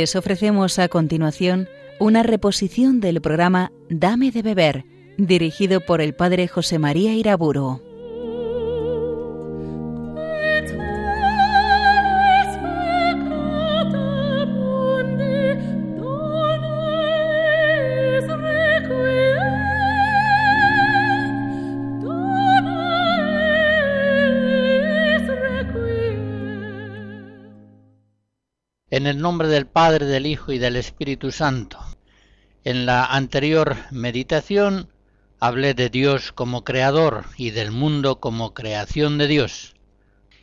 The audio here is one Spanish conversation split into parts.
Les ofrecemos a continuación una reposición del programa Dame de beber, dirigido por el Padre José María Iraburo. En el nombre del Padre, del Hijo y del Espíritu Santo. En la anterior meditación hablé de Dios como creador y del mundo como creación de Dios.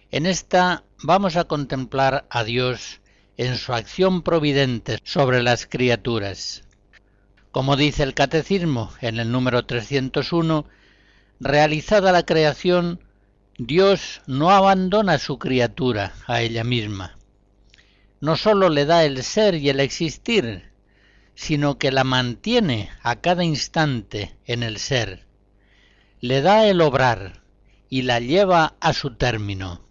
En esta vamos a contemplar a Dios en su acción providente sobre las criaturas. Como dice el Catecismo en el número 301, realizada la creación, Dios no abandona a su criatura a ella misma no sólo le da el ser y el existir, sino que la mantiene a cada instante en el ser, le da el obrar y la lleva a su término.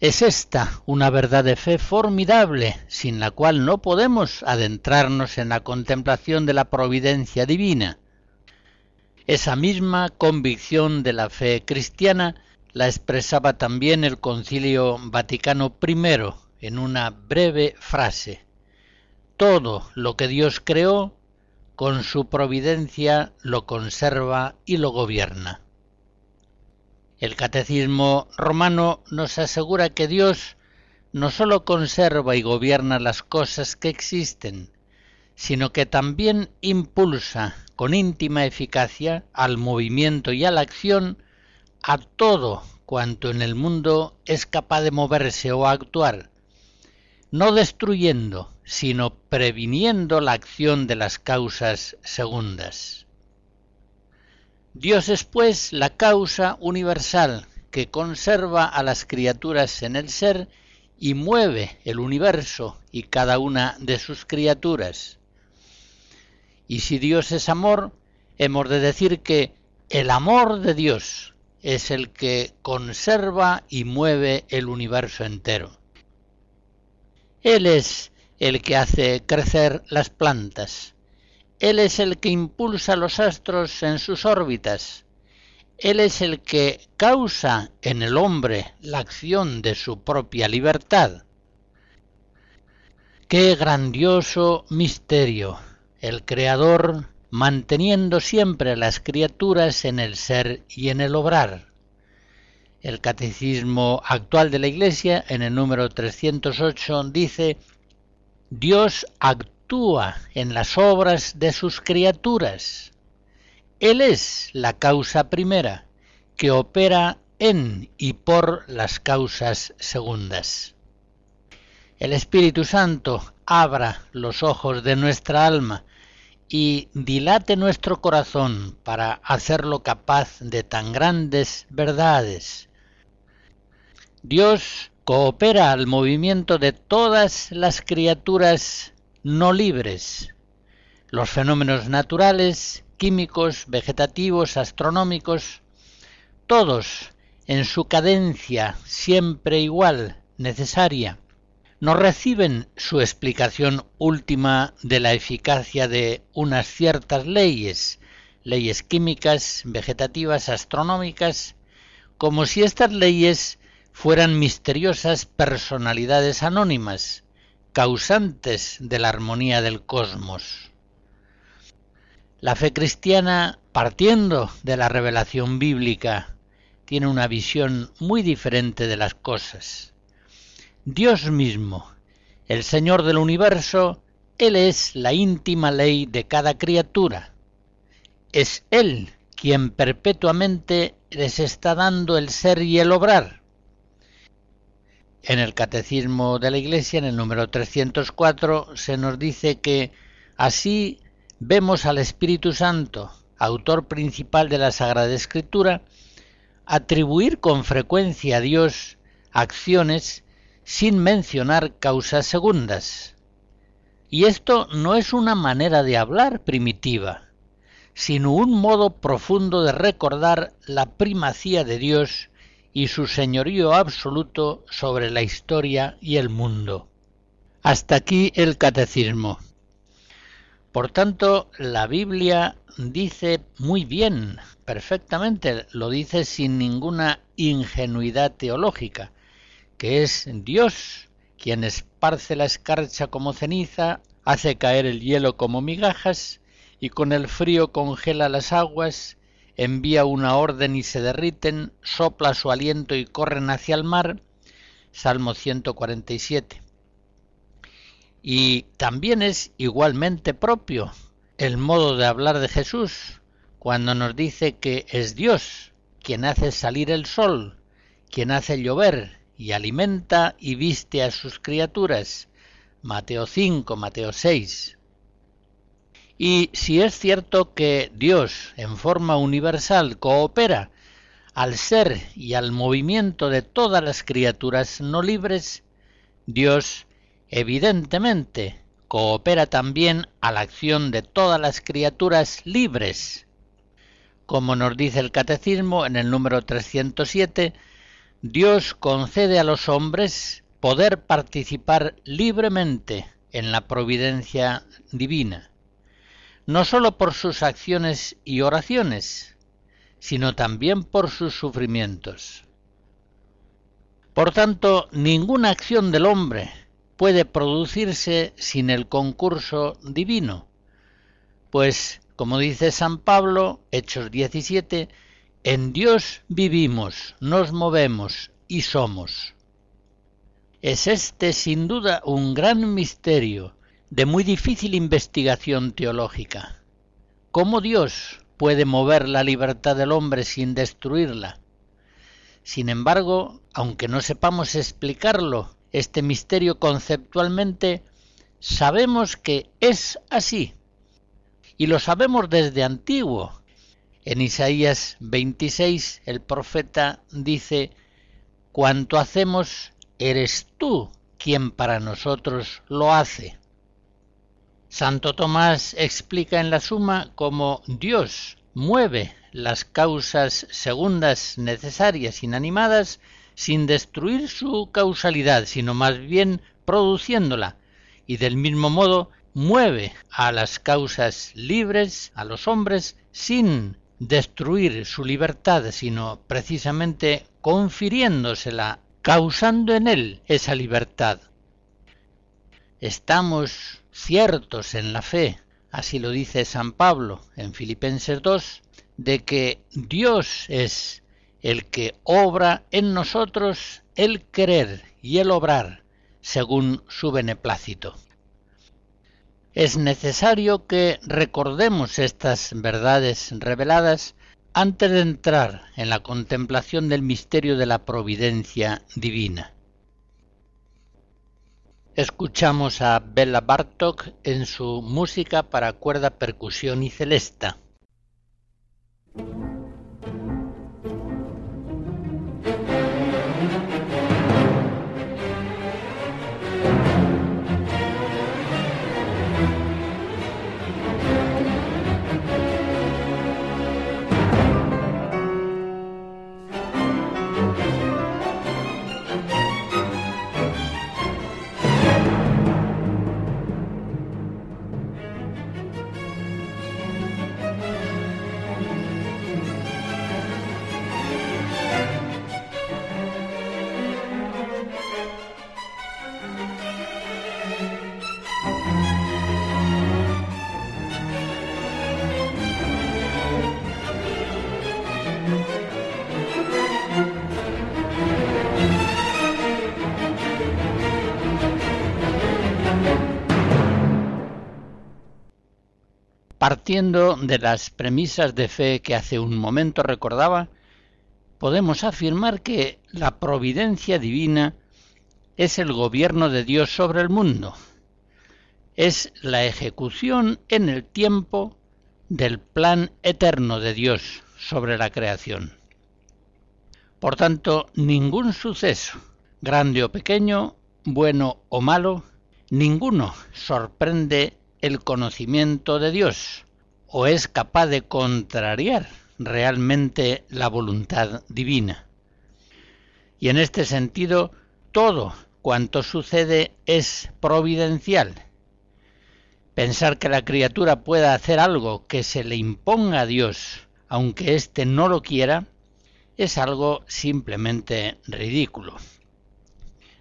Es esta una verdad de fe formidable, sin la cual no podemos adentrarnos en la contemplación de la providencia divina. Esa misma convicción de la fe cristiana la expresaba también el Concilio Vaticano I en una breve frase. Todo lo que Dios creó, con su providencia lo conserva y lo gobierna. El catecismo romano nos asegura que Dios no sólo conserva y gobierna las cosas que existen, sino que también impulsa con íntima eficacia al movimiento y a la acción a todo cuanto en el mundo es capaz de moverse o actuar, no destruyendo, sino previniendo la acción de las causas segundas. Dios es pues la causa universal que conserva a las criaturas en el ser y mueve el universo y cada una de sus criaturas. Y si Dios es amor, hemos de decir que el amor de Dios es el que conserva y mueve el universo entero. Él es el que hace crecer las plantas. Él es el que impulsa los astros en sus órbitas. Él es el que causa en el hombre la acción de su propia libertad. Qué grandioso misterio, el Creador manteniendo siempre las criaturas en el ser y en el obrar. El Catecismo actual de la Iglesia, en el número 308, dice, Dios actúa en las obras de sus criaturas. Él es la causa primera, que opera en y por las causas segundas. El Espíritu Santo abra los ojos de nuestra alma y dilate nuestro corazón para hacerlo capaz de tan grandes verdades Dios coopera al movimiento de todas las criaturas no libres. Los fenómenos naturales, químicos, vegetativos, astronómicos, todos en su cadencia siempre igual, necesaria, no reciben su explicación última de la eficacia de unas ciertas leyes, leyes químicas, vegetativas, astronómicas, como si estas leyes fueran misteriosas personalidades anónimas, causantes de la armonía del cosmos. La fe cristiana, partiendo de la revelación bíblica, tiene una visión muy diferente de las cosas. Dios mismo, el Señor del universo, Él es la íntima ley de cada criatura. Es Él quien perpetuamente les está dando el ser y el obrar en el Catecismo de la Iglesia, en el número 304, se nos dice que así vemos al Espíritu Santo, autor principal de la Sagrada Escritura, atribuir con frecuencia a Dios acciones sin mencionar causas segundas. Y esto no es una manera de hablar primitiva, sino un modo profundo de recordar la primacía de Dios y su señorío absoluto sobre la historia y el mundo. Hasta aquí el catecismo. Por tanto, la Biblia dice muy bien, perfectamente, lo dice sin ninguna ingenuidad teológica, que es Dios quien esparce la escarcha como ceniza, hace caer el hielo como migajas, y con el frío congela las aguas, envía una orden y se derriten, sopla su aliento y corren hacia el mar. Salmo 147. Y también es igualmente propio el modo de hablar de Jesús cuando nos dice que es Dios quien hace salir el sol, quien hace llover y alimenta y viste a sus criaturas. Mateo 5, Mateo 6. Y si es cierto que Dios en forma universal coopera al ser y al movimiento de todas las criaturas no libres, Dios evidentemente coopera también a la acción de todas las criaturas libres. Como nos dice el Catecismo en el número 307, Dios concede a los hombres poder participar libremente en la providencia divina, no sólo por sus acciones y oraciones, sino también por sus sufrimientos. Por tanto, ninguna acción del hombre puede producirse sin el concurso divino, pues, como dice San Pablo, Hechos 17, en Dios vivimos, nos movemos y somos. Es este sin duda un gran misterio de muy difícil investigación teológica. ¿Cómo Dios puede mover la libertad del hombre sin destruirla? Sin embargo, aunque no sepamos explicarlo, este misterio conceptualmente, sabemos que es así. Y lo sabemos desde antiguo. En Isaías 26 el profeta dice, Cuanto hacemos, eres tú quien para nosotros lo hace. Santo Tomás explica en la suma cómo Dios mueve las causas segundas necesarias inanimadas sin destruir su causalidad, sino más bien produciéndola, y del mismo modo mueve a las causas libres, a los hombres, sin destruir su libertad, sino precisamente confiriéndosela, causando en él esa libertad. Estamos ciertos en la fe, así lo dice San Pablo en Filipenses 2, de que Dios es el que obra en nosotros el querer y el obrar según su beneplácito. Es necesario que recordemos estas verdades reveladas antes de entrar en la contemplación del misterio de la providencia divina. Escuchamos a Bella Bartok en su música para cuerda, percusión y celesta. Partiendo de las premisas de fe que hace un momento recordaba, podemos afirmar que la providencia divina es el gobierno de Dios sobre el mundo, es la ejecución en el tiempo del plan eterno de Dios sobre la creación. Por tanto, ningún suceso, grande o pequeño, bueno o malo, ninguno sorprende el conocimiento de Dios o es capaz de contrariar realmente la voluntad divina. Y en este sentido, todo cuanto sucede es providencial. Pensar que la criatura pueda hacer algo que se le imponga a Dios, aunque éste no lo quiera, es algo simplemente ridículo.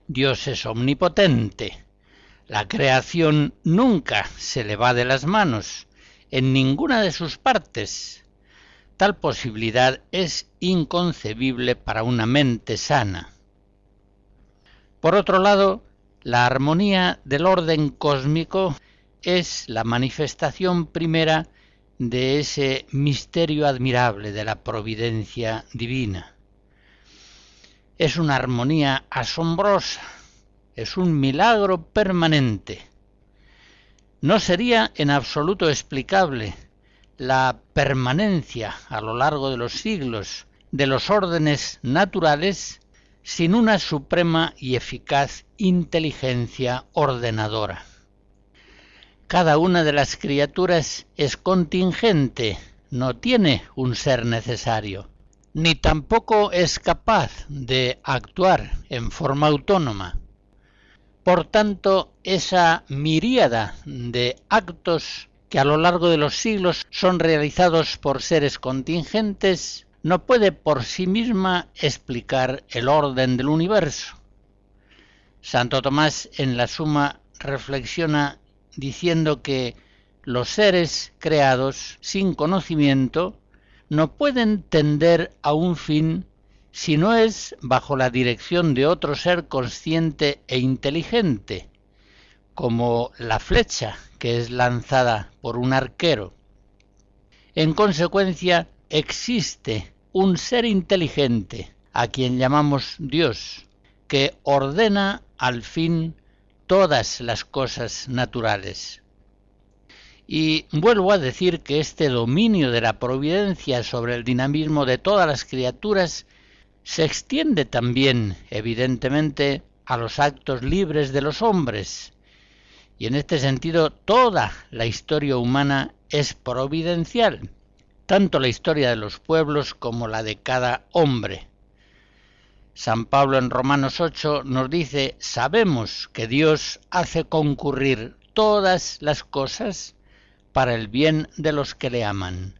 Dios es omnipotente. La creación nunca se le va de las manos, en ninguna de sus partes. Tal posibilidad es inconcebible para una mente sana. Por otro lado, la armonía del orden cósmico es la manifestación primera de ese misterio admirable de la providencia divina. Es una armonía asombrosa, es un milagro permanente. No sería en absoluto explicable la permanencia a lo largo de los siglos de los órdenes naturales sin una suprema y eficaz inteligencia ordenadora. Cada una de las criaturas es contingente, no tiene un ser necesario, ni tampoco es capaz de actuar en forma autónoma. Por tanto, esa miríada de actos que a lo largo de los siglos son realizados por seres contingentes no puede por sí misma explicar el orden del universo. Santo Tomás en la Suma reflexiona diciendo que los seres creados sin conocimiento no pueden tender a un fin si no es bajo la dirección de otro ser consciente e inteligente, como la flecha que es lanzada por un arquero. En consecuencia, existe un ser inteligente, a quien llamamos Dios, que ordena al fin todas las cosas naturales. Y vuelvo a decir que este dominio de la providencia sobre el dinamismo de todas las criaturas se extiende también, evidentemente, a los actos libres de los hombres. Y en este sentido, toda la historia humana es providencial, tanto la historia de los pueblos como la de cada hombre. San Pablo en Romanos 8 nos dice, sabemos que Dios hace concurrir todas las cosas para el bien de los que le aman.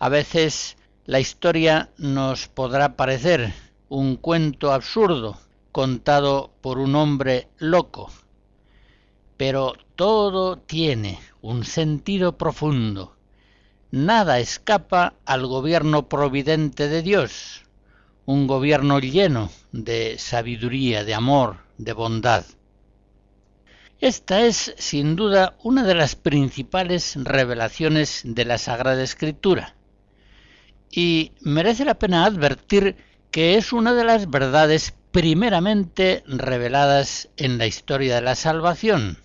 A veces la historia nos podrá parecer un cuento absurdo contado por un hombre loco, pero todo tiene un sentido profundo. Nada escapa al gobierno providente de Dios un gobierno lleno de sabiduría, de amor, de bondad. Esta es, sin duda, una de las principales revelaciones de la Sagrada Escritura, y merece la pena advertir que es una de las verdades primeramente reveladas en la historia de la salvación.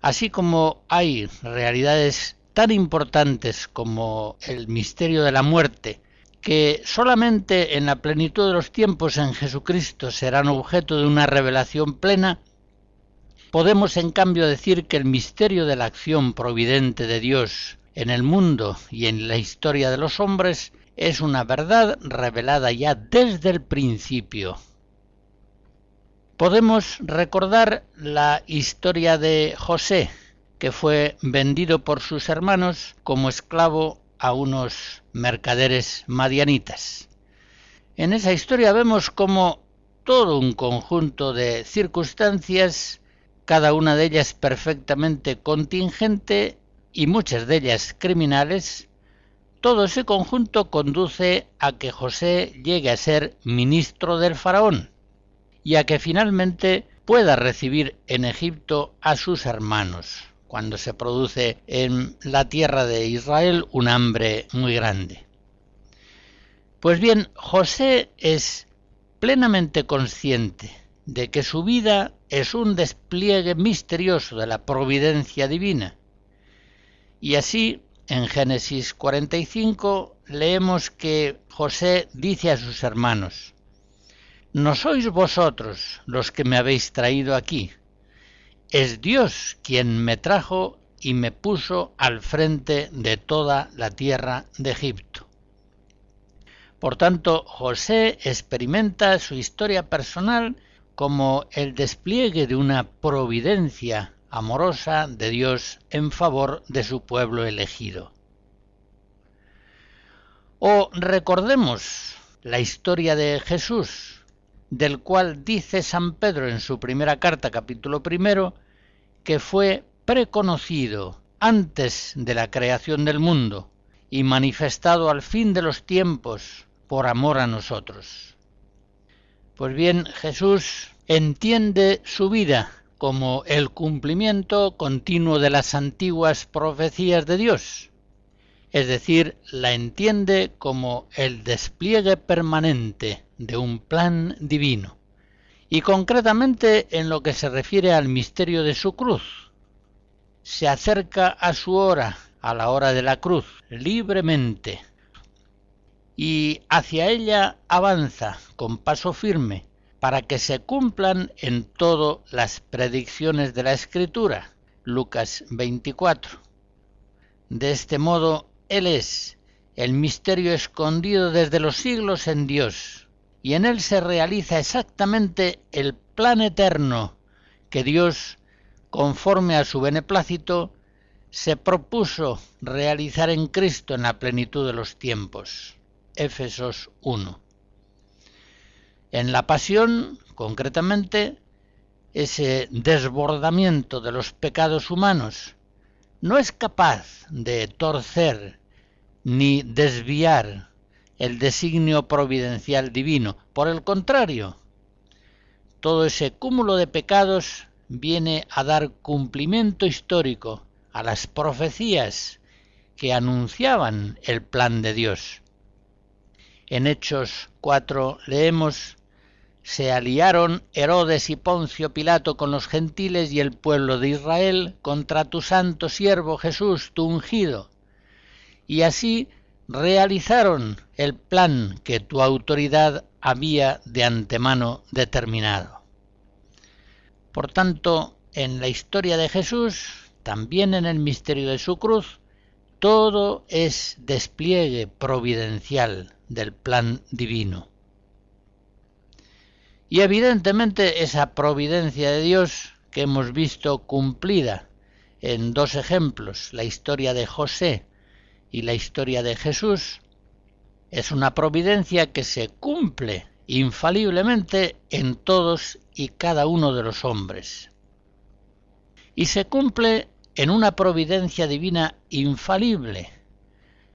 Así como hay realidades tan importantes como el misterio de la muerte, que solamente en la plenitud de los tiempos en Jesucristo serán objeto de una revelación plena, podemos en cambio decir que el misterio de la acción providente de Dios en el mundo y en la historia de los hombres es una verdad revelada ya desde el principio. Podemos recordar la historia de José, que fue vendido por sus hermanos como esclavo a unos mercaderes madianitas. En esa historia vemos como todo un conjunto de circunstancias, cada una de ellas perfectamente contingente y muchas de ellas criminales, todo ese conjunto conduce a que José llegue a ser ministro del faraón y a que finalmente pueda recibir en Egipto a sus hermanos cuando se produce en la tierra de Israel un hambre muy grande. Pues bien, José es plenamente consciente de que su vida es un despliegue misterioso de la providencia divina. Y así, en Génesis 45, leemos que José dice a sus hermanos, No sois vosotros los que me habéis traído aquí, es Dios quien me trajo y me puso al frente de toda la tierra de Egipto. Por tanto, José experimenta su historia personal como el despliegue de una providencia amorosa de Dios en favor de su pueblo elegido. O recordemos la historia de Jesús, del cual dice San Pedro en su primera carta, capítulo primero, que fue preconocido antes de la creación del mundo y manifestado al fin de los tiempos por amor a nosotros. Pues bien, Jesús entiende su vida como el cumplimiento continuo de las antiguas profecías de Dios, es decir, la entiende como el despliegue permanente de un plan divino, y concretamente en lo que se refiere al misterio de su cruz. Se acerca a su hora, a la hora de la cruz, libremente, y hacia ella avanza con paso firme, para que se cumplan en todo las predicciones de la Escritura. Lucas 24. De este modo, Él es el misterio escondido desde los siglos en Dios, y en Él se realiza exactamente el plan eterno que Dios, conforme a su beneplácito, se propuso realizar en Cristo en la plenitud de los tiempos. Éfesos 1. En la pasión, concretamente, ese desbordamiento de los pecados humanos no es capaz de torcer ni desviar el designio providencial divino. Por el contrario, todo ese cúmulo de pecados viene a dar cumplimiento histórico a las profecías que anunciaban el plan de Dios. En Hechos 4 leemos se aliaron Herodes y Poncio Pilato con los gentiles y el pueblo de Israel contra tu santo siervo Jesús, tu ungido. Y así realizaron el plan que tu autoridad había de antemano determinado. Por tanto, en la historia de Jesús, también en el misterio de su cruz, todo es despliegue providencial del plan divino. Y evidentemente esa providencia de Dios que hemos visto cumplida en dos ejemplos, la historia de José y la historia de Jesús, es una providencia que se cumple infaliblemente en todos y cada uno de los hombres. Y se cumple en una providencia divina infalible.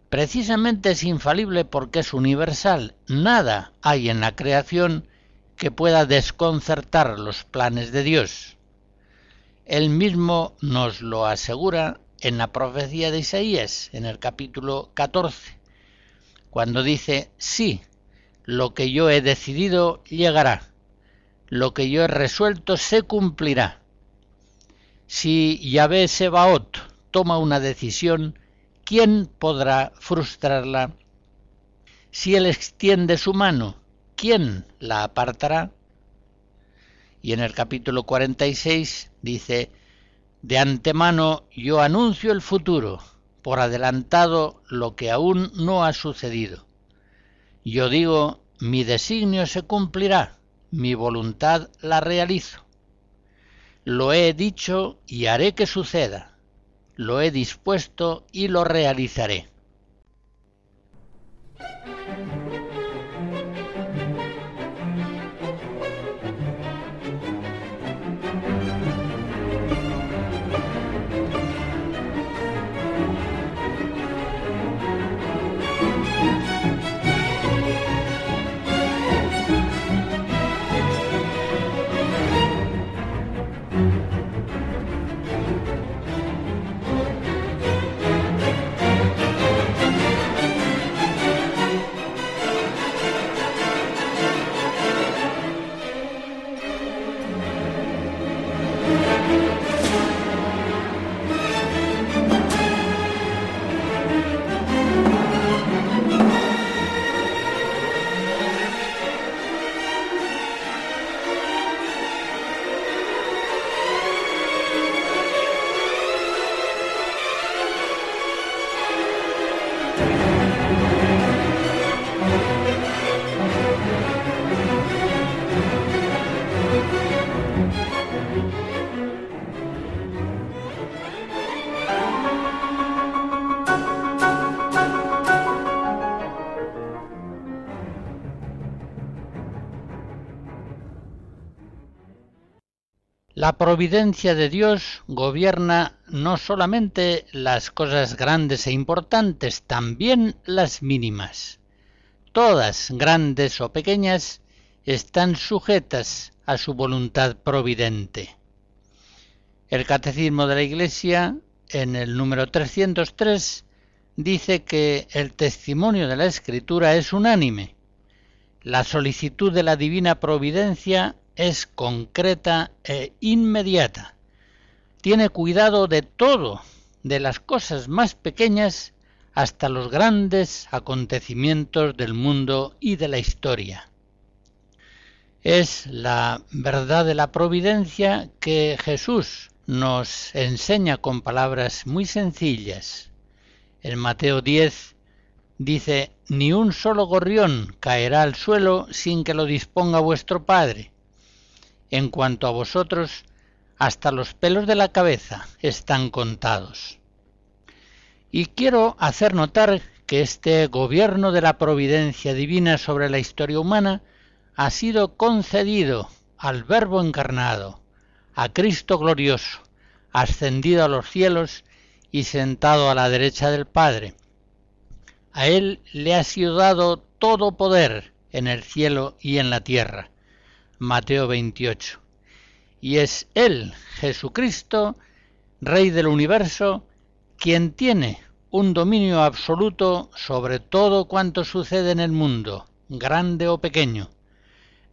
Precisamente es infalible porque es universal. Nada hay en la creación que pueda desconcertar los planes de Dios. Él mismo nos lo asegura en la profecía de Isaías, en el capítulo 14, cuando dice, sí, lo que yo he decidido llegará, lo que yo he resuelto se cumplirá. Si Yahvé Sebaot toma una decisión, ¿quién podrá frustrarla? Si él extiende su mano, ¿quién la apartará? Y en el capítulo 46 dice, de antemano yo anuncio el futuro, por adelantado lo que aún no ha sucedido. Yo digo, mi designio se cumplirá, mi voluntad la realizo. Lo he dicho y haré que suceda, lo he dispuesto y lo realizaré. La providencia de Dios gobierna no solamente las cosas grandes e importantes, también las mínimas. Todas, grandes o pequeñas, están sujetas a su voluntad providente. El Catecismo de la Iglesia, en el número 303, dice que el testimonio de la Escritura es unánime. La solicitud de la divina providencia es concreta e inmediata. Tiene cuidado de todo, de las cosas más pequeñas hasta los grandes acontecimientos del mundo y de la historia. Es la verdad de la providencia que Jesús nos enseña con palabras muy sencillas. En Mateo 10 dice, Ni un solo gorrión caerá al suelo sin que lo disponga vuestro Padre en cuanto a vosotros, hasta los pelos de la cabeza están contados. Y quiero hacer notar que este gobierno de la providencia divina sobre la historia humana ha sido concedido al Verbo encarnado, a Cristo glorioso, ascendido a los cielos y sentado a la derecha del Padre. A Él le ha sido dado todo poder en el cielo y en la tierra Mateo 28. Y es Él, Jesucristo, Rey del universo, quien tiene un dominio absoluto sobre todo cuanto sucede en el mundo, grande o pequeño.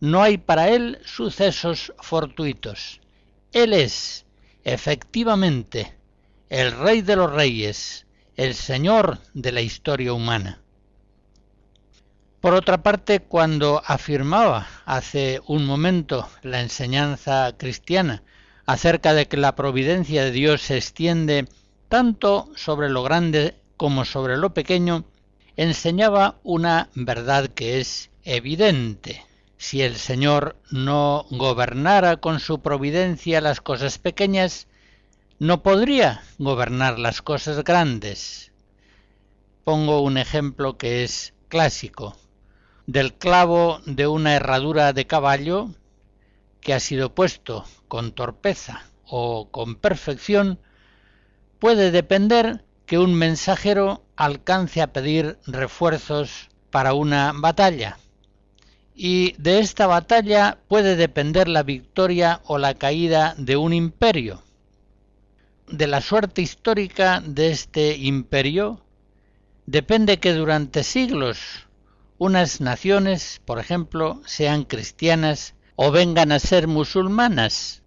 No hay para Él sucesos fortuitos. Él es, efectivamente, el Rey de los Reyes, el Señor de la historia humana. Por otra parte, cuando afirmaba hace un momento la enseñanza cristiana acerca de que la providencia de Dios se extiende tanto sobre lo grande como sobre lo pequeño, enseñaba una verdad que es evidente. Si el Señor no gobernara con su providencia las cosas pequeñas, no podría gobernar las cosas grandes. Pongo un ejemplo que es clásico del clavo de una herradura de caballo que ha sido puesto con torpeza o con perfección, puede depender que un mensajero alcance a pedir refuerzos para una batalla. Y de esta batalla puede depender la victoria o la caída de un imperio. De la suerte histórica de este imperio depende que durante siglos unas naciones, por ejemplo, sean cristianas o vengan a ser musulmanas.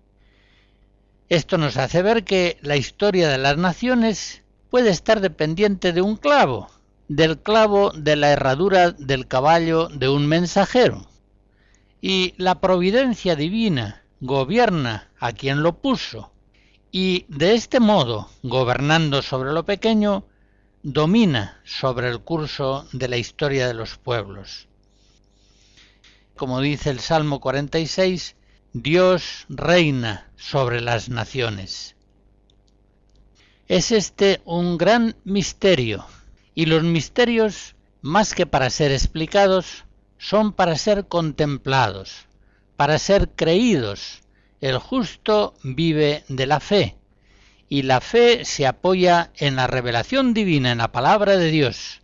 Esto nos hace ver que la historia de las naciones puede estar dependiente de un clavo, del clavo de la herradura del caballo de un mensajero. Y la providencia divina gobierna a quien lo puso, y de este modo, gobernando sobre lo pequeño, domina sobre el curso de la historia de los pueblos. Como dice el Salmo 46, Dios reina sobre las naciones. Es este un gran misterio, y los misterios, más que para ser explicados, son para ser contemplados, para ser creídos. El justo vive de la fe, y la fe se apoya en la revelación divina, en la palabra de Dios,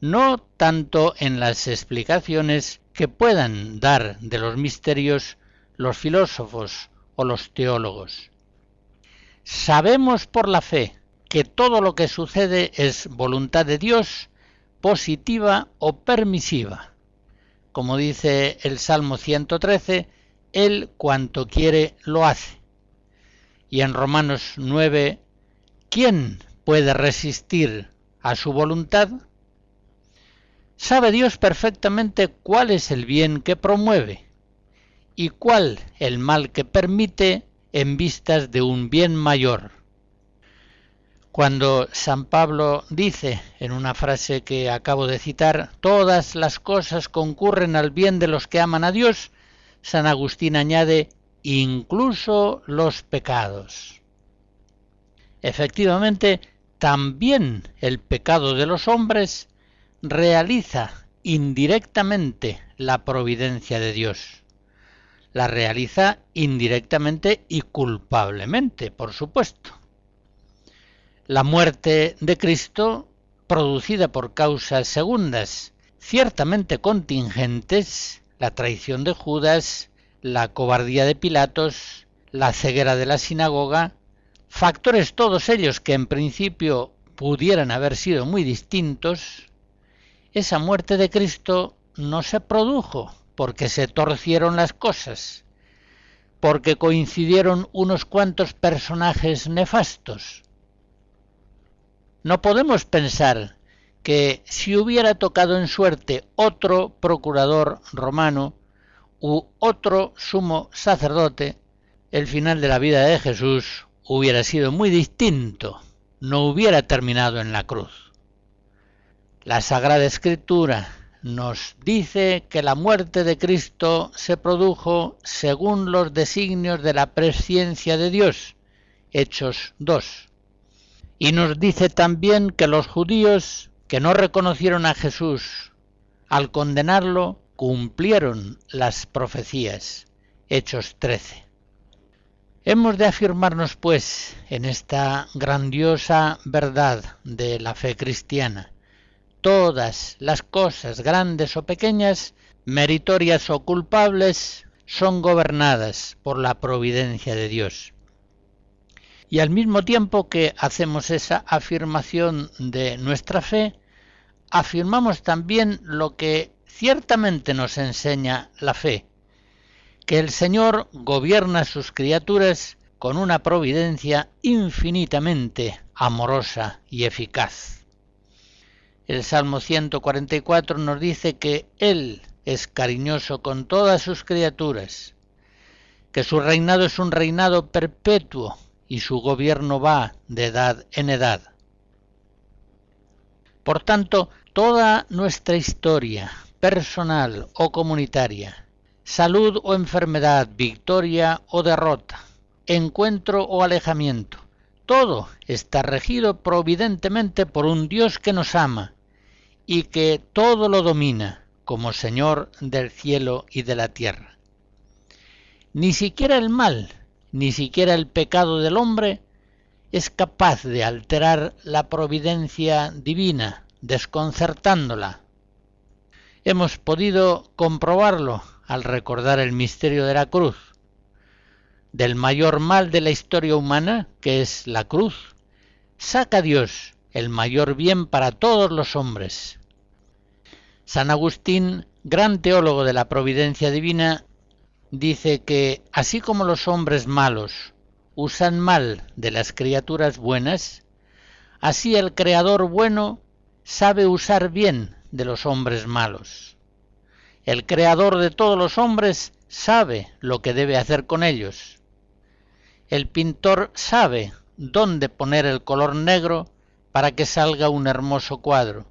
no tanto en las explicaciones que puedan dar de los misterios los filósofos o los teólogos. Sabemos por la fe que todo lo que sucede es voluntad de Dios, positiva o permisiva. Como dice el Salmo 113, Él cuanto quiere lo hace. Y en Romanos 9, ¿quién puede resistir a su voluntad? Sabe Dios perfectamente cuál es el bien que promueve y cuál el mal que permite en vistas de un bien mayor. Cuando San Pablo dice en una frase que acabo de citar, todas las cosas concurren al bien de los que aman a Dios, San Agustín añade, incluso los pecados. Efectivamente, también el pecado de los hombres realiza indirectamente la providencia de Dios. la realiza indirectamente y culpablemente, por supuesto. La muerte de Cristo, producida por causas segundas, ciertamente contingentes, la traición de Judas, la cobardía de Pilatos, la ceguera de la sinagoga, factores todos ellos que en principio pudieran haber sido muy distintos, esa muerte de Cristo no se produjo porque se torcieron las cosas, porque coincidieron unos cuantos personajes nefastos. No podemos pensar que si hubiera tocado en suerte otro procurador romano u otro sumo sacerdote, el final de la vida de Jesús hubiera sido muy distinto, no hubiera terminado en la cruz. La Sagrada Escritura nos dice que la muerte de Cristo se produjo según los designios de la presciencia de Dios, Hechos 2. Y nos dice también que los judíos que no reconocieron a Jesús al condenarlo cumplieron las profecías, Hechos 13. Hemos de afirmarnos, pues, en esta grandiosa verdad de la fe cristiana, todas las cosas, grandes o pequeñas, meritorias o culpables, son gobernadas por la providencia de Dios. Y al mismo tiempo que hacemos esa afirmación de nuestra fe, afirmamos también lo que ciertamente nos enseña la fe, que el Señor gobierna sus criaturas con una providencia infinitamente amorosa y eficaz. El Salmo 144 nos dice que Él es cariñoso con todas sus criaturas, que su reinado es un reinado perpetuo y su gobierno va de edad en edad. Por tanto, toda nuestra historia, personal o comunitaria, salud o enfermedad, victoria o derrota, encuentro o alejamiento, todo está regido providentemente por un Dios que nos ama y que todo lo domina como Señor del cielo y de la tierra. Ni siquiera el mal, ni siquiera el pecado del hombre es capaz de alterar la providencia divina, desconcertándola. Hemos podido comprobarlo al recordar el misterio de la cruz del mayor mal de la historia humana, que es la cruz, saca Dios el mayor bien para todos los hombres. San Agustín, gran teólogo de la providencia divina, dice que así como los hombres malos usan mal de las criaturas buenas, así el Creador bueno sabe usar bien de los hombres malos. El Creador de todos los hombres sabe lo que debe hacer con ellos el pintor sabe dónde poner el color negro para que salga un hermoso cuadro.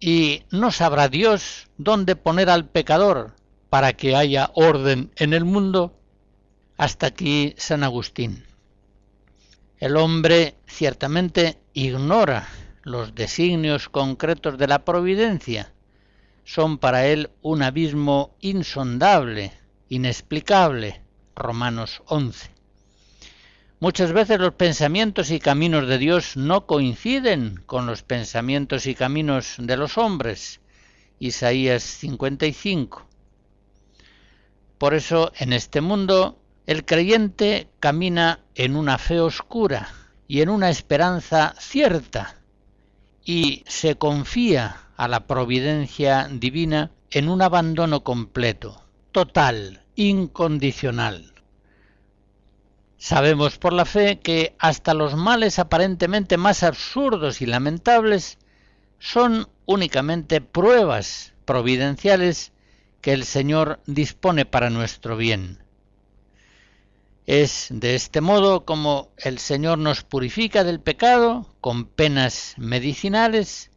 Y no sabrá Dios dónde poner al pecador para que haya orden en el mundo. Hasta aquí San Agustín. El hombre ciertamente ignora los designios concretos de la providencia. Son para él un abismo insondable, inexplicable. Romanos 11. Muchas veces los pensamientos y caminos de Dios no coinciden con los pensamientos y caminos de los hombres. Isaías 55. Por eso en este mundo el creyente camina en una fe oscura y en una esperanza cierta y se confía a la providencia divina en un abandono completo, total, incondicional. Sabemos por la fe que hasta los males aparentemente más absurdos y lamentables son únicamente pruebas providenciales que el Señor dispone para nuestro bien. Es de este modo como el Señor nos purifica del pecado con penas medicinales,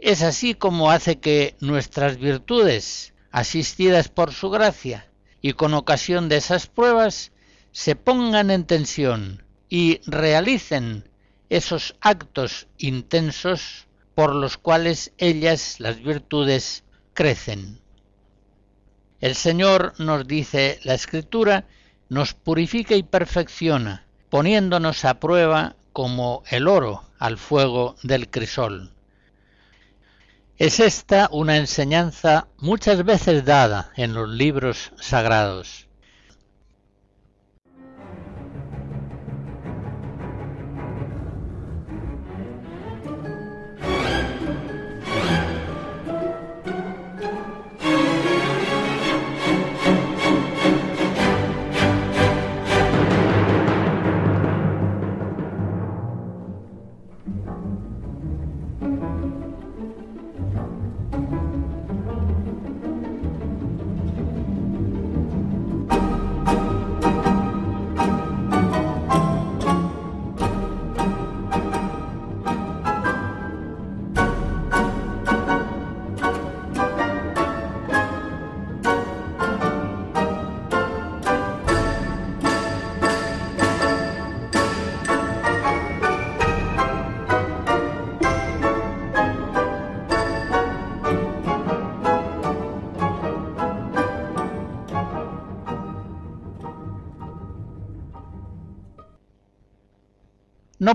es así como hace que nuestras virtudes, asistidas por su gracia y con ocasión de esas pruebas, se pongan en tensión y realicen esos actos intensos por los cuales ellas, las virtudes, crecen. El Señor, nos dice la Escritura, nos purifica y perfecciona, poniéndonos a prueba como el oro al fuego del crisol. Es esta una enseñanza muchas veces dada en los libros sagrados.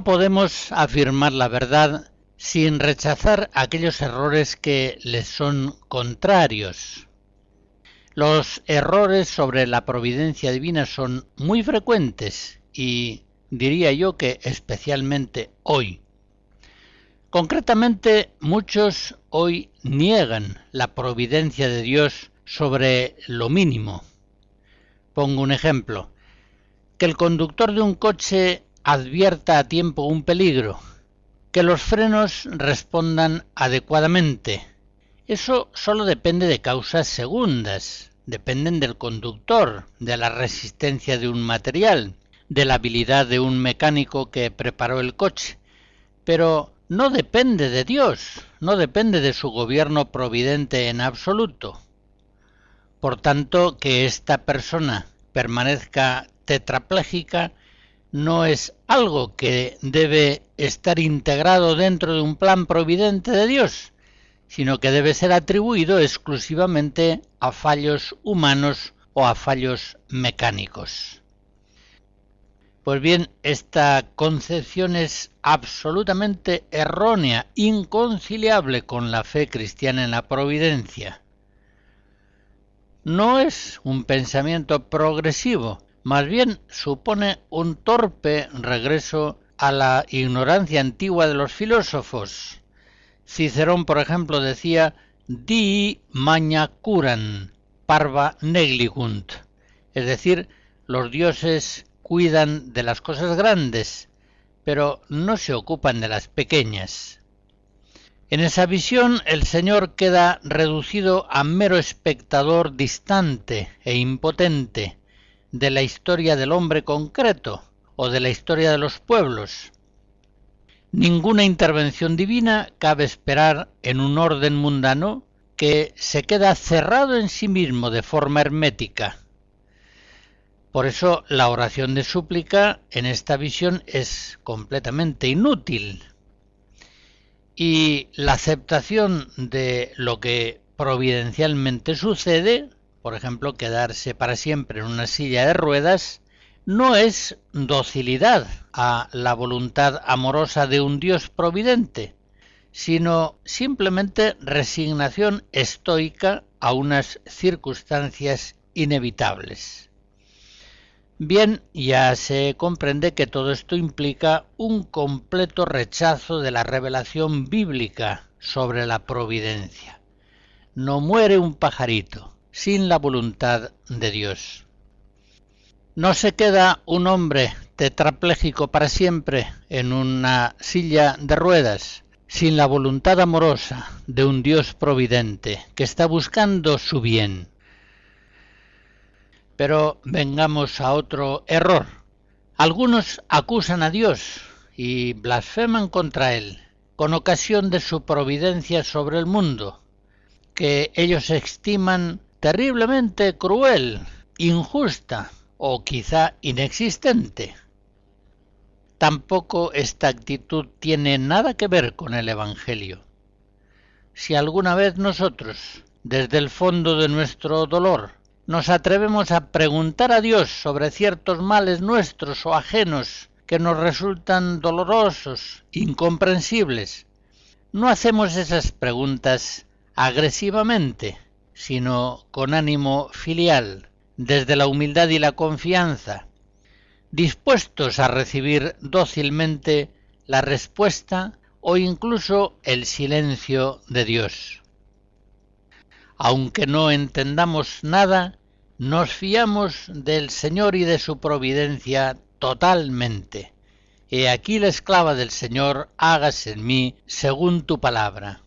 Podemos afirmar la verdad sin rechazar aquellos errores que les son contrarios. Los errores sobre la providencia divina son muy frecuentes y diría yo que especialmente hoy. Concretamente, muchos hoy niegan la providencia de Dios sobre lo mínimo. Pongo un ejemplo. Que el conductor de un coche advierta a tiempo un peligro, que los frenos respondan adecuadamente. Eso solo depende de causas segundas, dependen del conductor, de la resistencia de un material, de la habilidad de un mecánico que preparó el coche, pero no depende de Dios, no depende de su gobierno providente en absoluto. Por tanto, que esta persona permanezca tetrapléjica no es algo que debe estar integrado dentro de un plan providente de Dios, sino que debe ser atribuido exclusivamente a fallos humanos o a fallos mecánicos. Pues bien, esta concepción es absolutamente errónea, inconciliable con la fe cristiana en la providencia. No es un pensamiento progresivo, más bien supone un torpe regreso a la ignorancia antigua de los filósofos. Cicerón, por ejemplo, decía di magna curan, parva negligunt, es decir, los dioses cuidan de las cosas grandes, pero no se ocupan de las pequeñas. En esa visión el Señor queda reducido a mero espectador distante e impotente, de la historia del hombre concreto o de la historia de los pueblos. Ninguna intervención divina cabe esperar en un orden mundano que se queda cerrado en sí mismo de forma hermética. Por eso la oración de súplica en esta visión es completamente inútil. Y la aceptación de lo que providencialmente sucede por ejemplo, quedarse para siempre en una silla de ruedas, no es docilidad a la voluntad amorosa de un Dios providente, sino simplemente resignación estoica a unas circunstancias inevitables. Bien, ya se comprende que todo esto implica un completo rechazo de la revelación bíblica sobre la providencia. No muere un pajarito, sin la voluntad de Dios. No se queda un hombre tetrapléjico para siempre en una silla de ruedas, sin la voluntad amorosa de un Dios providente que está buscando su bien. Pero vengamos a otro error. Algunos acusan a Dios y blasfeman contra Él con ocasión de su providencia sobre el mundo, que ellos estiman terriblemente cruel, injusta o quizá inexistente. Tampoco esta actitud tiene nada que ver con el Evangelio. Si alguna vez nosotros desde el fondo de nuestro dolor, nos atrevemos a preguntar a Dios sobre ciertos males nuestros o ajenos que nos resultan dolorosos, incomprensibles, no hacemos esas preguntas agresivamente, sino con ánimo filial, desde la humildad y la confianza, dispuestos a recibir dócilmente la respuesta o incluso el silencio de Dios. Aunque no entendamos nada, nos fiamos del Señor y de su providencia totalmente. He aquí la esclava del Señor, hágase en mí según tu palabra.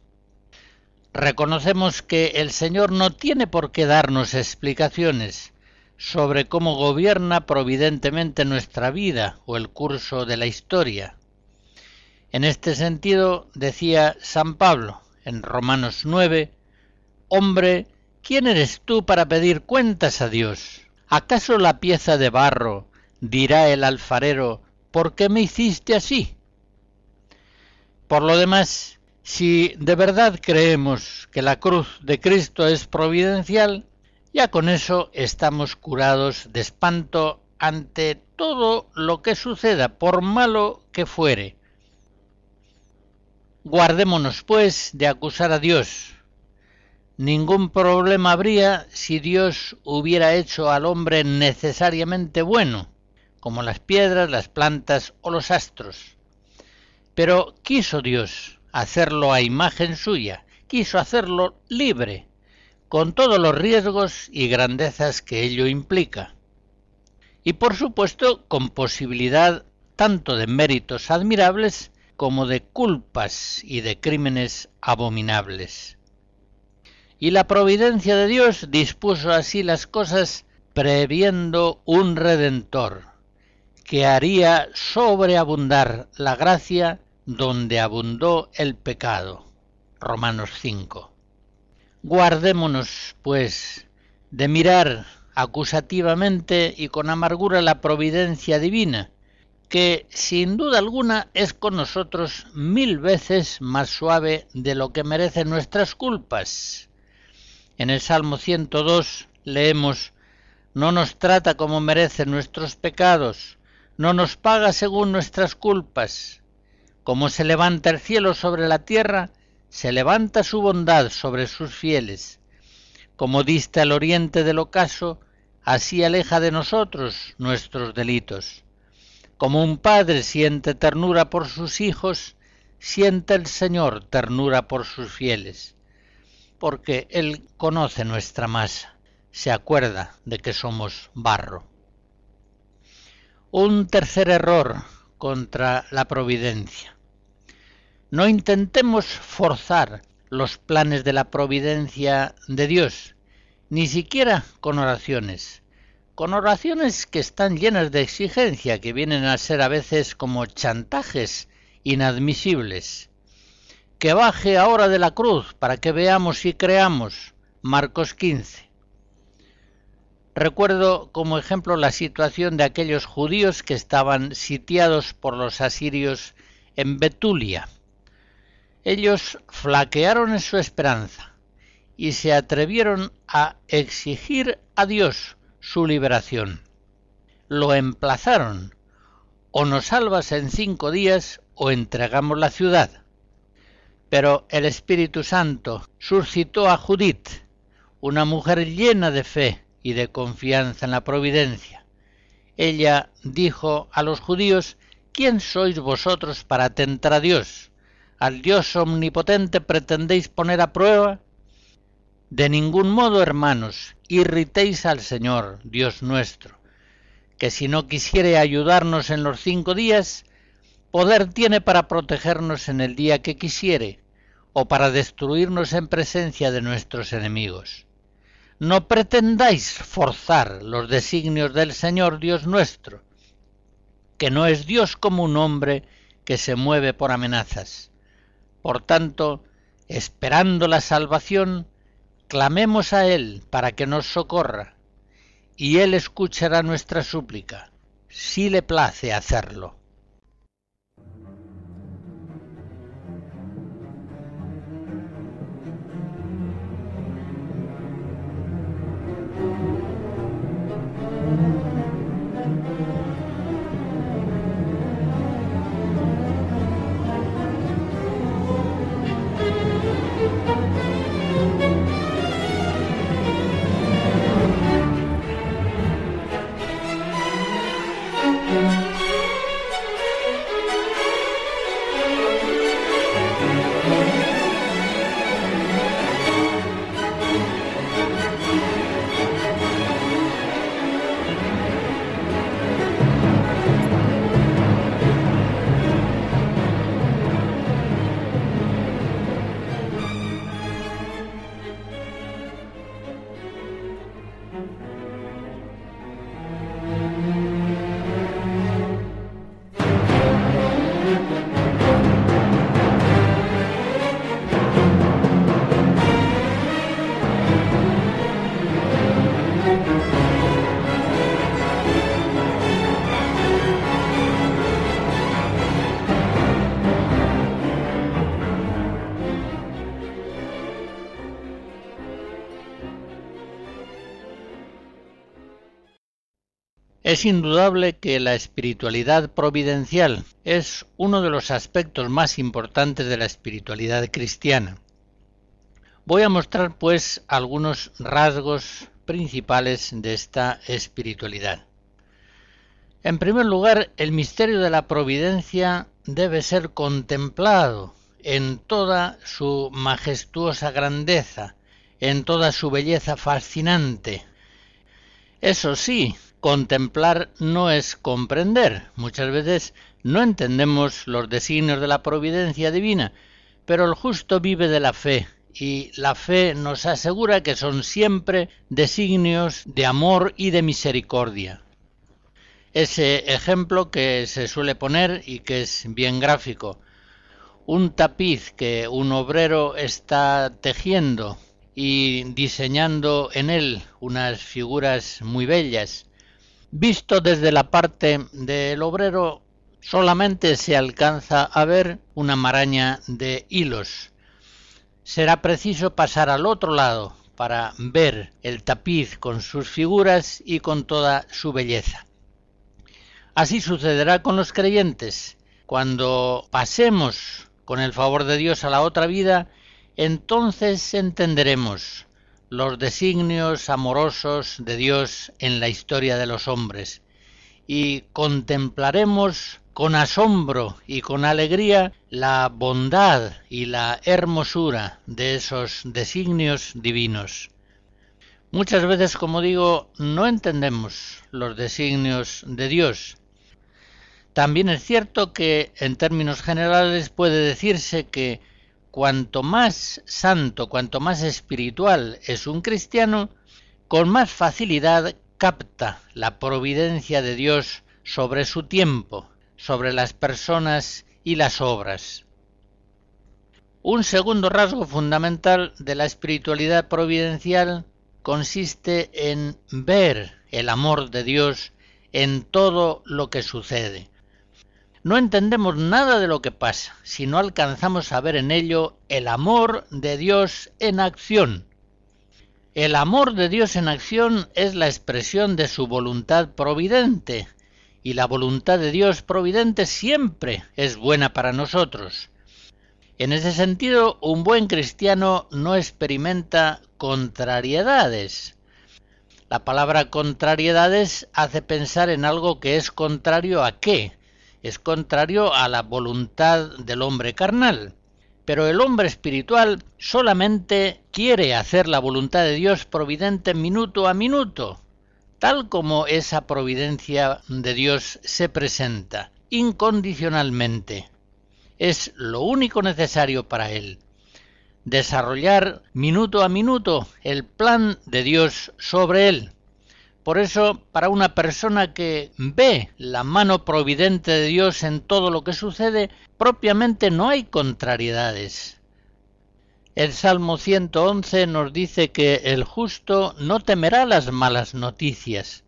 Reconocemos que el Señor no tiene por qué darnos explicaciones sobre cómo gobierna providentemente nuestra vida o el curso de la historia. En este sentido decía San Pablo en Romanos 9, Hombre, ¿quién eres tú para pedir cuentas a Dios? ¿Acaso la pieza de barro dirá el alfarero, ¿por qué me hiciste así? Por lo demás, si de verdad creemos que la cruz de Cristo es providencial, ya con eso estamos curados de espanto ante todo lo que suceda, por malo que fuere. Guardémonos, pues, de acusar a Dios. Ningún problema habría si Dios hubiera hecho al hombre necesariamente bueno, como las piedras, las plantas o los astros. Pero quiso Dios hacerlo a imagen suya, quiso hacerlo libre, con todos los riesgos y grandezas que ello implica. Y por supuesto con posibilidad tanto de méritos admirables como de culpas y de crímenes abominables. Y la providencia de Dios dispuso así las cosas previendo un redentor, que haría sobreabundar la gracia donde abundó el pecado. Romanos 5. Guardémonos, pues, de mirar acusativamente y con amargura la providencia divina, que sin duda alguna es con nosotros mil veces más suave de lo que merecen nuestras culpas. En el Salmo 102 leemos, No nos trata como merecen nuestros pecados, no nos paga según nuestras culpas. Como se levanta el cielo sobre la tierra, se levanta su bondad sobre sus fieles. Como dista el oriente del ocaso, así aleja de nosotros nuestros delitos. Como un padre siente ternura por sus hijos, siente el Señor ternura por sus fieles, porque Él conoce nuestra masa, se acuerda de que somos barro. Un tercer error contra la providencia. No intentemos forzar los planes de la providencia de Dios, ni siquiera con oraciones, con oraciones que están llenas de exigencia, que vienen a ser a veces como chantajes inadmisibles. Que baje ahora de la cruz para que veamos y creamos. Marcos 15. Recuerdo como ejemplo la situación de aquellos judíos que estaban sitiados por los asirios en Betulia. Ellos flaquearon en su esperanza y se atrevieron a exigir a Dios su liberación. Lo emplazaron, o nos salvas en cinco días o entregamos la ciudad. Pero el Espíritu Santo suscitó a Judith, una mujer llena de fe, y de confianza en la providencia. Ella dijo a los judíos, ¿quién sois vosotros para tentar a Dios? ¿Al Dios omnipotente pretendéis poner a prueba? De ningún modo, hermanos, irritéis al Señor, Dios nuestro, que si no quisiere ayudarnos en los cinco días, poder tiene para protegernos en el día que quisiere, o para destruirnos en presencia de nuestros enemigos. No pretendáis forzar los designios del Señor Dios nuestro, que no es Dios como un hombre que se mueve por amenazas. Por tanto, esperando la salvación, clamemos a Él para que nos socorra, y Él escuchará nuestra súplica, si le place hacerlo. Es indudable que la espiritualidad providencial es uno de los aspectos más importantes de la espiritualidad cristiana. Voy a mostrar pues algunos rasgos principales de esta espiritualidad. En primer lugar, el misterio de la providencia debe ser contemplado en toda su majestuosa grandeza, en toda su belleza fascinante. Eso sí, contemplar no es comprender. Muchas veces no entendemos los designios de la providencia divina, pero el justo vive de la fe, y la fe nos asegura que son siempre designios de amor y de misericordia. Ese ejemplo que se suele poner y que es bien gráfico, un tapiz que un obrero está tejiendo y diseñando en él unas figuras muy bellas. Visto desde la parte del obrero, solamente se alcanza a ver una maraña de hilos. Será preciso pasar al otro lado para ver el tapiz con sus figuras y con toda su belleza. Así sucederá con los creyentes. Cuando pasemos con el favor de Dios a la otra vida, entonces entenderemos los designios amorosos de Dios en la historia de los hombres y contemplaremos con asombro y con alegría la bondad y la hermosura de esos designios divinos. Muchas veces, como digo, no entendemos los designios de Dios. También es cierto que, en términos generales, puede decirse que cuanto más santo, cuanto más espiritual es un cristiano, con más facilidad capta la providencia de Dios sobre su tiempo, sobre las personas y las obras. Un segundo rasgo fundamental de la espiritualidad providencial consiste en ver el amor de Dios en todo lo que sucede. No entendemos nada de lo que pasa si no alcanzamos a ver en ello el amor de Dios en acción. El amor de Dios en acción es la expresión de su voluntad providente, y la voluntad de Dios providente siempre es buena para nosotros. En ese sentido, un buen cristiano no experimenta contrariedades. La palabra contrariedades hace pensar en algo que es contrario a qué, es contrario a la voluntad del hombre carnal. Pero el hombre espiritual solamente quiere hacer la voluntad de Dios providente minuto a minuto, tal como esa providencia de Dios se presenta, incondicionalmente. Es lo único necesario para él. Desarrollar minuto a minuto el plan de Dios sobre él, por eso, para una persona que ve la mano providente de Dios en todo lo que sucede, propiamente no hay contrariedades. El Salmo 111 nos dice que el justo no temerá las malas noticias,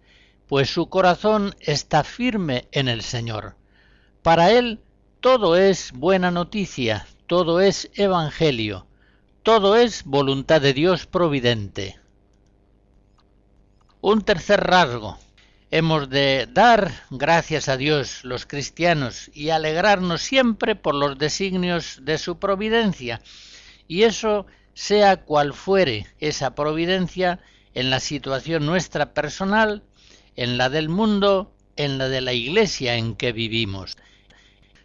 pues su corazón está firme en el Señor. Para él todo es buena noticia, todo es evangelio, todo es voluntad de Dios providente. Un tercer rasgo. Hemos de dar gracias a Dios los cristianos y alegrarnos siempre por los designios de su providencia. Y eso sea cual fuere esa providencia en la situación nuestra personal, en la del mundo, en la de la iglesia en que vivimos.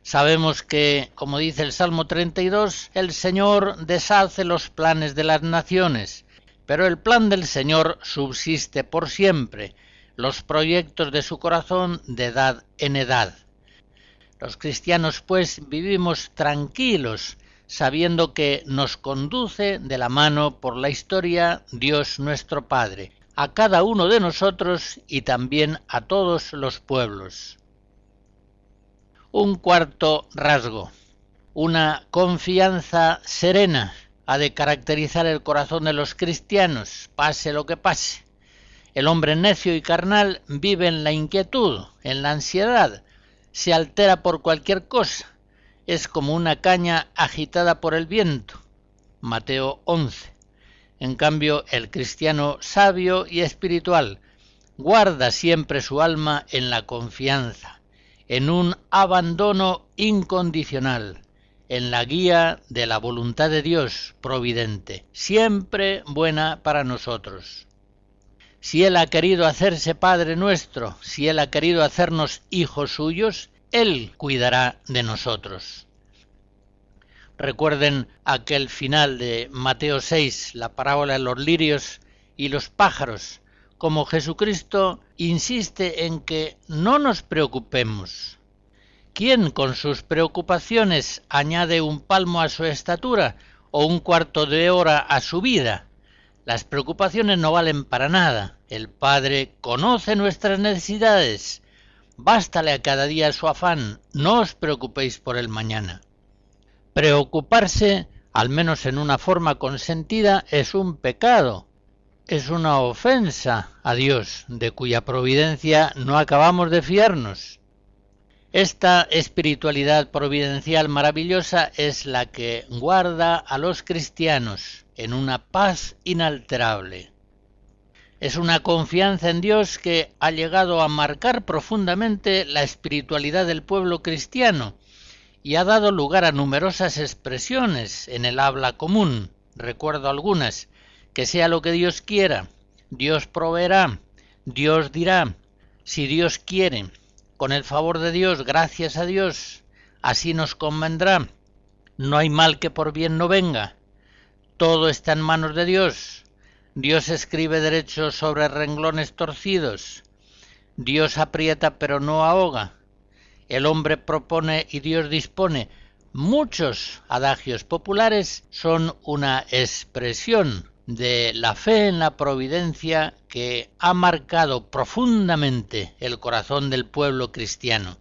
Sabemos que, como dice el Salmo 32, el Señor deshace los planes de las naciones, pero el plan del Señor subsiste por siempre, los proyectos de su corazón de edad en edad. Los cristianos, pues, vivimos tranquilos, sabiendo que nos conduce de la mano por la historia Dios nuestro Padre, a cada uno de nosotros y también a todos los pueblos. Un cuarto rasgo, una confianza serena ha de caracterizar el corazón de los cristianos, pase lo que pase. El hombre necio y carnal vive en la inquietud, en la ansiedad, se altera por cualquier cosa, es como una caña agitada por el viento. Mateo 11. En cambio, el cristiano sabio y espiritual guarda siempre su alma en la confianza, en un abandono incondicional, en la guía de la voluntad de Dios providente, siempre buena para nosotros. Si Él ha querido hacerse Padre nuestro, si Él ha querido hacernos hijos suyos, Él cuidará de nosotros. Recuerden aquel final de Mateo 6, la parábola de los lirios y los pájaros, como Jesucristo insiste en que no nos preocupemos. ¿Quién con sus preocupaciones añade un palmo a su estatura o un cuarto de hora a su vida? Las preocupaciones no valen para nada. El Padre conoce nuestras necesidades. Bástale a cada día su afán. No os preocupéis por el mañana. Preocuparse, al menos en una forma consentida, es un pecado, es una ofensa a Dios, de cuya providencia no acabamos de fiarnos. Esta espiritualidad providencial maravillosa es la que guarda a los cristianos en una paz inalterable. Es una confianza en Dios que ha llegado a marcar profundamente la espiritualidad del pueblo cristiano y ha dado lugar a numerosas expresiones en el habla común. Recuerdo algunas, que sea lo que Dios quiera, Dios proveerá, Dios dirá, si Dios quiere, con el favor de Dios, gracias a Dios, así nos convendrá, no hay mal que por bien no venga, todo está en manos de Dios, Dios escribe derechos sobre renglones torcidos, Dios aprieta pero no ahoga, el hombre propone y Dios dispone. Muchos adagios populares son una expresión de la fe en la providencia que ha marcado profundamente el corazón del pueblo cristiano.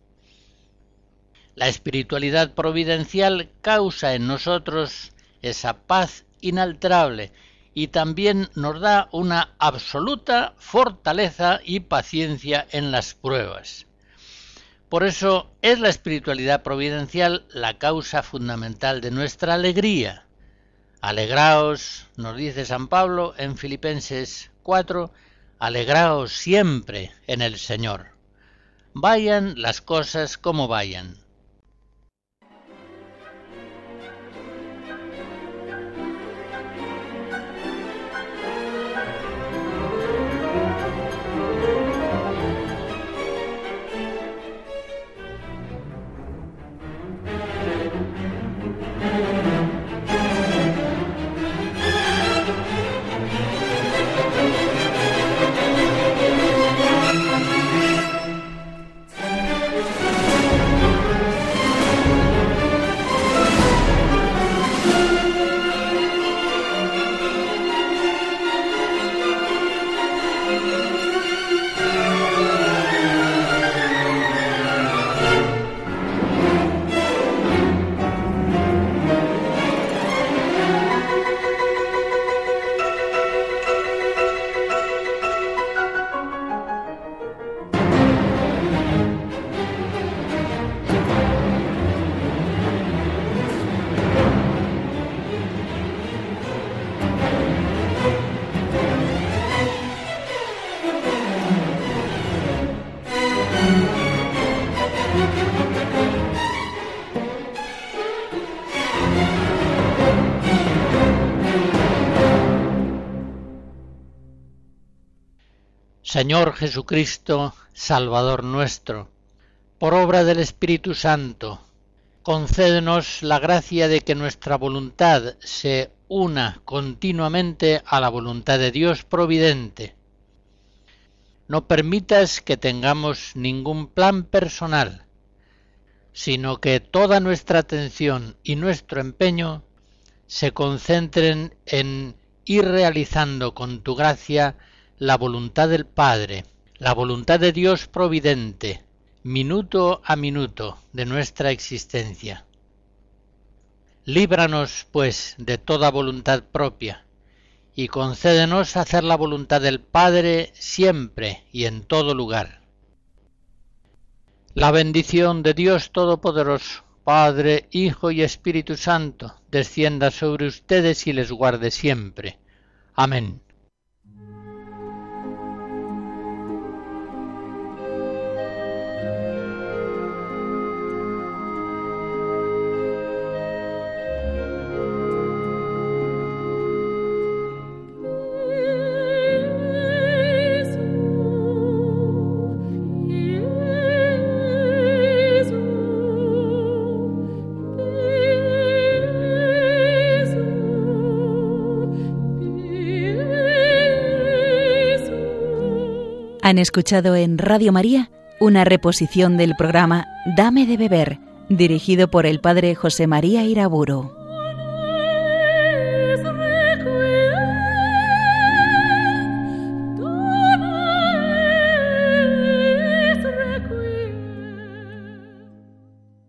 La espiritualidad providencial causa en nosotros esa paz inalterable y también nos da una absoluta fortaleza y paciencia en las pruebas. Por eso es la espiritualidad providencial la causa fundamental de nuestra alegría. Alegraos, nos dice San Pablo en Filipenses 4, alegraos siempre en el Señor. Vayan las cosas como vayan. Señor Jesucristo, Salvador nuestro, por obra del Espíritu Santo, concédenos la gracia de que nuestra voluntad se una continuamente a la voluntad de Dios providente. No permitas que tengamos ningún plan personal, sino que toda nuestra atención y nuestro empeño se concentren en ir realizando con tu gracia la voluntad del Padre, la voluntad de Dios providente, minuto a minuto de nuestra existencia. Líbranos, pues, de toda voluntad propia, y concédenos hacer la voluntad del Padre siempre y en todo lugar. La bendición de Dios Todopoderoso, Padre, Hijo y Espíritu Santo, descienda sobre ustedes y les guarde siempre. Amén. Han escuchado en Radio María una reposición del programa Dame de beber, dirigido por el padre José María Iraburo.